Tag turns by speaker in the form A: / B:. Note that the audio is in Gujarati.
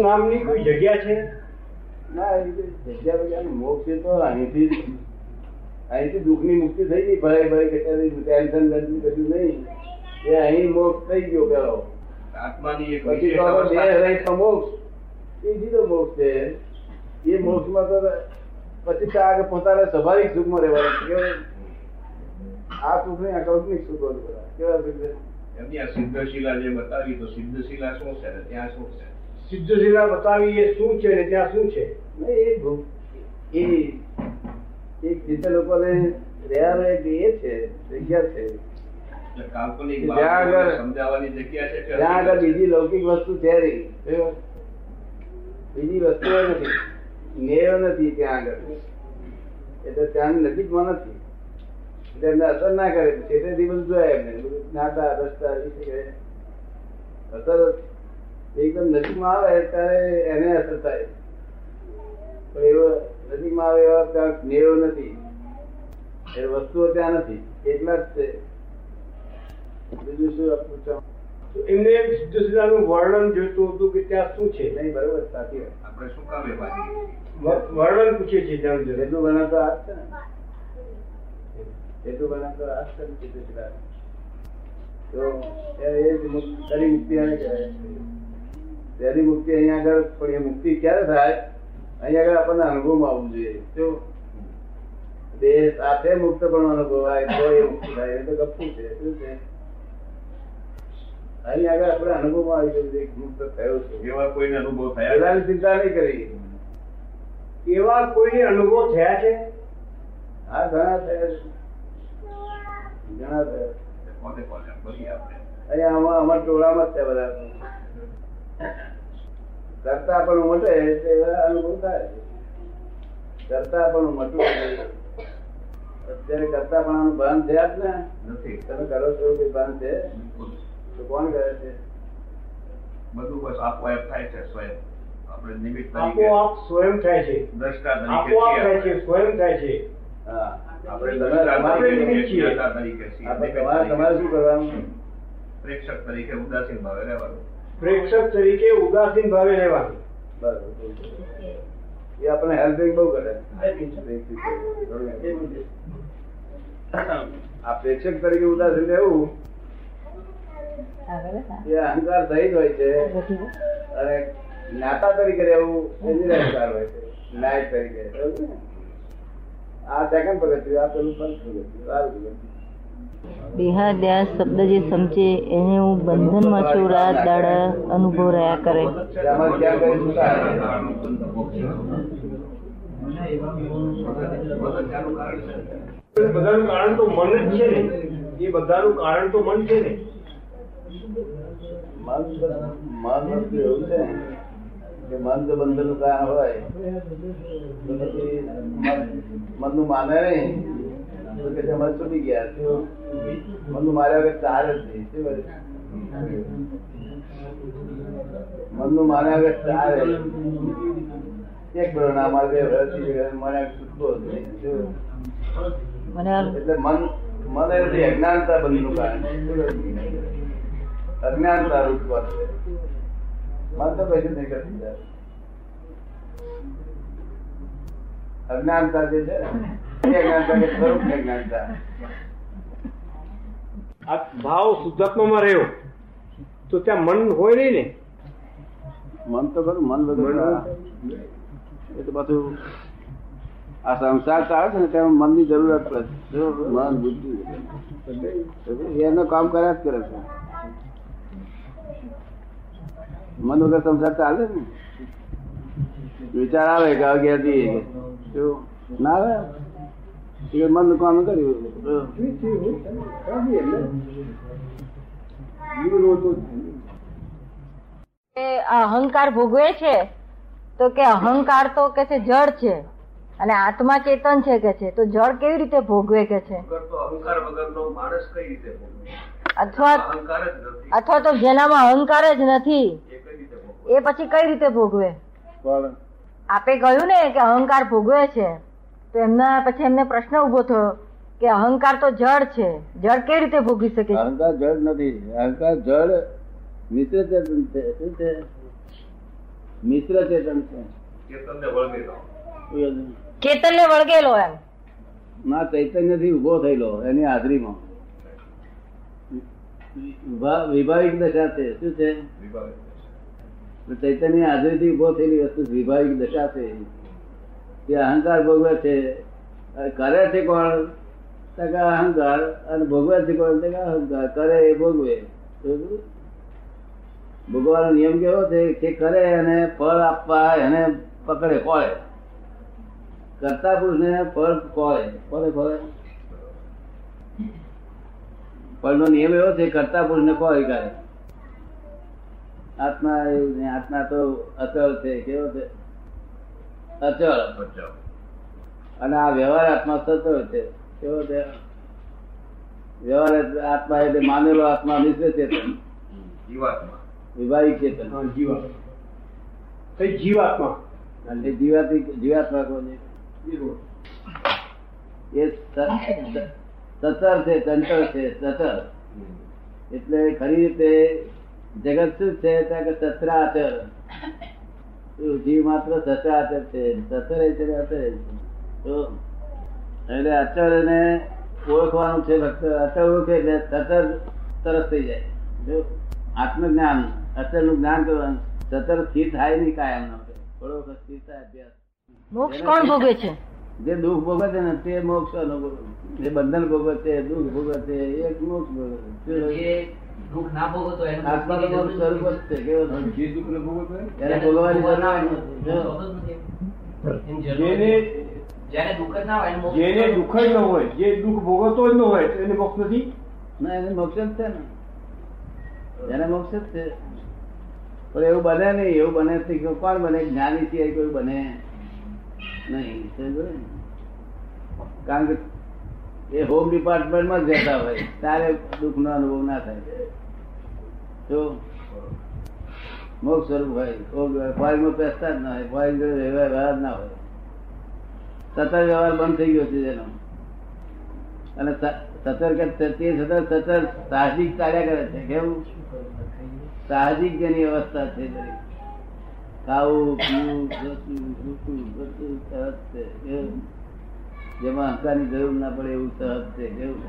A: નામની કોઈ જગ્યા છે?
B: ના એ તો જગ્યા વગ્યાનો મોક્ષ એ તો અહીંથી જ- અહીંથી દુઃખની મુક્તિ થઈ ગઈ ભય ભય કે ટેન્શન બેન્શન કશું નહીં. એ અહીં મોક્ષ થઈ ગયો પેલો.
C: આત્માની એક
B: પછી તો
C: વિશેષ
B: હવે
C: અવસ્થા
B: દેહ રહિતનો મોક્ષ. એ જીરો મોક્ષ છે. એ મોક્ષમાં તો પછી તો આગળ પોતાના સ્વાભાવિક સુખમાં રહેવાનું છે. કેવું? આ સુખ નહીં આ કલ્પનિક સુખો છે. બધા. કેવા સુખ છે?
C: એમની આ સિદ્ધશિલા જે બતાવી તો સિદ્ધશિલા શું છે ને? ત્યાં શું છે?
A: સિદ્ધશિલા બતાવી એ શું છે ને ત્યાં શું છે?
B: એ એ એક ચિત્ત લોકોને એક એ છે જગ્યા છે. આગળ-
C: સમજાવવાની જગ્યા છે
B: ત્યાં આગળ બીજી લૌકિક વસ્તુ છે નહીં. બીજી વસ્તુઓ નથી. મેળ નથી ત્યાં આગળ. એટલે ત્યાંની નજીકમાં નથી. એટલે એમને અસર ના કરે. છે તે દિવસ જોયા એમને. નાતા રસ્તા અસર એકદમ નજીકમાં આવે ત્યારે એને અસર થાય. પણ એવો નજીકમાં આવે એવા ત્યાં મેળ નથી. એ વસ્તુઓ ત્યાં નથી. એટલા જ છે. બીજું શું પૂછવા
A: એમને સિદ્ધશિલાનું વર્ણન જોઈતું હતું કે ત્યાં શું છે?
B: નહીં બરોબર સાચી
C: આપણે શું કામ
A: વર્ણન પૂછે છે ત્યાં.
B: જેટલું બને તો આ છે ને. જેટલું બને તો આ છે ને સીધું તો એ એ જ કરી મુક્તિ આને કહેવાય. પહેલી મુક્તિ અહીંયા આગળ પણ એ મુક્તિ ક્યારે થાય? અહીંયા આગળ આપણને અનુભવમાં આવવું જોઈએ. શું દેહ સાથે મુક્ત પણ અનુભવાય તો એ મુક્તિ થાય. એ તો ગપ્પુ છે. શું છે? અહીંયા આગળ આપણે અનુભવમાં આવી જવું જોઈએ કે મુક્ત થયો છું.
C: એવા કોઈને અનુભવ થયા
B: પહેલાની ચિંતા નહીં કરી.
A: એવા કોઈને અનુભવ થયા છે?
B: હા ઘણા થયા છે. ઘણા થયા
C: છે? કોને કોને? બોલીએ આપણે.
B: અહીંયા આમાં અમારા ટોળામાં જ છે બધા. કરતા પણ મટે તે અનુભવ થાય. કરતા પણ મટવું અત્યારે કરતા પણ ભાન છે ને.
C: નથી.
B: તમે કરો છો કે ભાન છે? તો કોણ કરે છે?
C: બધું બસ આપોઆપ થાય છે સ્વયં. આપણે નિમિત્ત તરીકે
A: આપોઆપ સ્વયં થાય છે.
C: દ્રષ્ટા તરીકે
A: આપોઆપ થાય છે સ્વયં થાય છે.
B: હા.
C: આપણે દ્રષ્ટા તરીકે છીએ,
A: છીએ.
C: તરીકે છીએ,
B: આપણે તમારે તમારે શું કરવાનું?
C: પ્રેક્ષક તરીકે ઉદાસીન ભાવે રહેવાનું.
A: પ્રેક્ષક તરીકે ઉદાસીન ભાવે રહેવાનું.
B: બરાબર એ આપણે હેલ્પિંગ બહુ કરે. આ પ્રેક્ષક તરીકે ઉદાસીન રહેવું એ અહંકાર સહિત હોય છે. અને જ્ઞાતા તરીકે રહેવું એ નિરહંકાર હોય છે. ન્યાય તરીકે બરાબર ને? આ સેકન્ડ પગથિયું આ પેલું ફર્સ્ટ પગથિયું સારું પગથિયું
D: દેહાદ્યાસ શબ્દ જે સમજે એને હું બંધનમાં છું રાત દાડા અનુભવ રહ્યા કરે.
C: બધાનું કારણ છે
A: એ બધાનું કારણ તો મન જ છે ને. એ બધાનું કારણ તો મન છે ને.
B: મન મન એવું છે કે મન જો બંધન કારણ હોય તો પછી મનનું માને નહીં. મન છૂટી ગયા માર્યા વગર જ નહીં શું કરે? માર્યા વગર એક બે જ નહીં એટલે મન મન અજ્ઞાનતા બંધનું કારણ અજ્ઞાનતા રૂપ પર. મન તો કશું નહીં કરતી અજ્ઞાનતા જે છે ને,
A: ભાવ શુદ્ધાત્મામાં રહ્યો. તો ત્યાં મન હોય નહીં ને?
B: મન તો ખરું મન વગર એ તો બધું આ સંસાર ચાલે છે ને તેમાં મનની જરૂરત પડે મન બુદ્ધિ. એનું કામ કર્યા જ કરે છે. મન વગર સંસાર ચાલે ને? વિચાર આવે કે અગિયાર ના આવે. એ મન કામ કર્યું
D: અહંકાર ભોગવે છે તો કે અહંકાર તો કે છે જળ છે અને આત્મા ચેતન છે કે છે તો જળ કેવી રીતે ભોગવે કે છે?
C: વગર તો અહંકાર વગરનો માણસ કઈ રીતે ભોગવે?
D: અથવા
C: અહંકાર જ નથી.
D: અથવા તો જેનામાં અહંકાર જ નથી?
C: એ
D: પછી કઈ રીતે ભોગવે? આપે કહ્યું ને કે અહંકાર ભોગવે છે. તો એમના પછી એમને પ્રશ્ન ઊભો થયો કે અહંકાર તો જળ છે. જળ કેવી રીતે ભોગવી શકે
B: અહંકાર જળ નથી. અહંકાર જળ મિત્ર ચેતન છે. શું છે? મિશ્ર ચેતન છે.
C: ચેતનને વળગેલો.
D: ચેતન ને વળગેલો એમ.
B: ના ચૈતન્યથી ઊભો થયેલો એની હાજરીમાં. વિભા- વિભાવિક દશા છે. શું છે? ચૈતન્ય હાજરી થી ઊભો થયેલી વસ્તુ વિભાવિક દશા છે. તે અહંકાર ભોગવે છે કરે છે કોણ? અહંકાર. અને ભોગવે છે કોણ? અહંકાર. કરે એ ભોગવે. ભોગવાનો નિયમ કેવો છે? કે કરે અને ફળ આપવા એને પકડે કોળે કરતા પુરુષને ફળ કોળે કોળે કોળે ફળનો નિયમ એવો છે કરતા પુરુષને કોળી કરે આત્મા એવું આત્મા તો અચળ છે. કેવો છે? અચળ અને આ વ્યવહાર આત્મા સચળ છે. કેવો છે? વ્યવહાર આત્મા એટલે માનેલો આત્મા મિશ્ર ચેતન
C: જીવાત્મા.
B: વિભાવિક ચેતન
A: જીવાત્મા. કઈ જીવાત્મા?
B: એ જીવાતી જીવાત્મા છે? એ સ- સ- છે ચંચળ છે સતર એટલે ખરી રીતે જગત શું છે? ત્યાં શું જીવ માત્ર સચરાચર છે સચર છે અચર તો એટલે અચર ને ઓળખવાનું છે અચર ઓળખે એટલે સચર તરસ થઈ જાય. જો આત્મજ્ઞાન અચરનું જ્ઞાન કરવાનું સતર સ્થિર થાય નહીં કાયમ નો થોડો વખત સ્થિર થાય અભ્યાસ.
D: મોક્ષ કોણ ભોગવે છે?
B: જે દુઃખ ભોગવે છે ને તે મોક્ષ અનુભવ. જે બંધન ભોગવે છે દુઃખ ભોગવે છે એ મોક્ષ ભોગવે છે.
E: દુઃખ ના એનું
B: સ્વરૂપ જ છે કેવો છે?
C: જે
E: ના. એની જરૂર
A: જેને
E: દુઃખ જ ના હોય
A: જ ન હોય જે દુઃખ ભોગવતો જ ન હોય એને મોક્ષ નથી?
B: ના એને મોક્ષ જ છે ને. એને મોક્ષ જ છે. પણ એવું બને નહીં. એવું બને તો કોણ બને? જ્ઞાની સિવાય કોઈ બને નહીં. કારણ કે એ હોમ ડિપાર્ટમેન્ટમાં જ રહેતા હોય. ત્યારે દુઃખનો અનુભવ ના થાય. તો મોક્ષ સ્વરૂપ હોય. ફોરેનમાં પેસતા જ ના હોય. જોડે વ્યવહાર ના હોય. સતર વ્યવહાર બંધ થઈ ગયો છે તેનો અને સતર તે છતાં સતત સાહજિક ચાલ્યા કરે છે. કેવું? સાહજિક જેની અવસ્થા છે. ખાવું, પીવું જેમાં અહંકારની જરૂર ના પડે એવું સહજ છે કેવું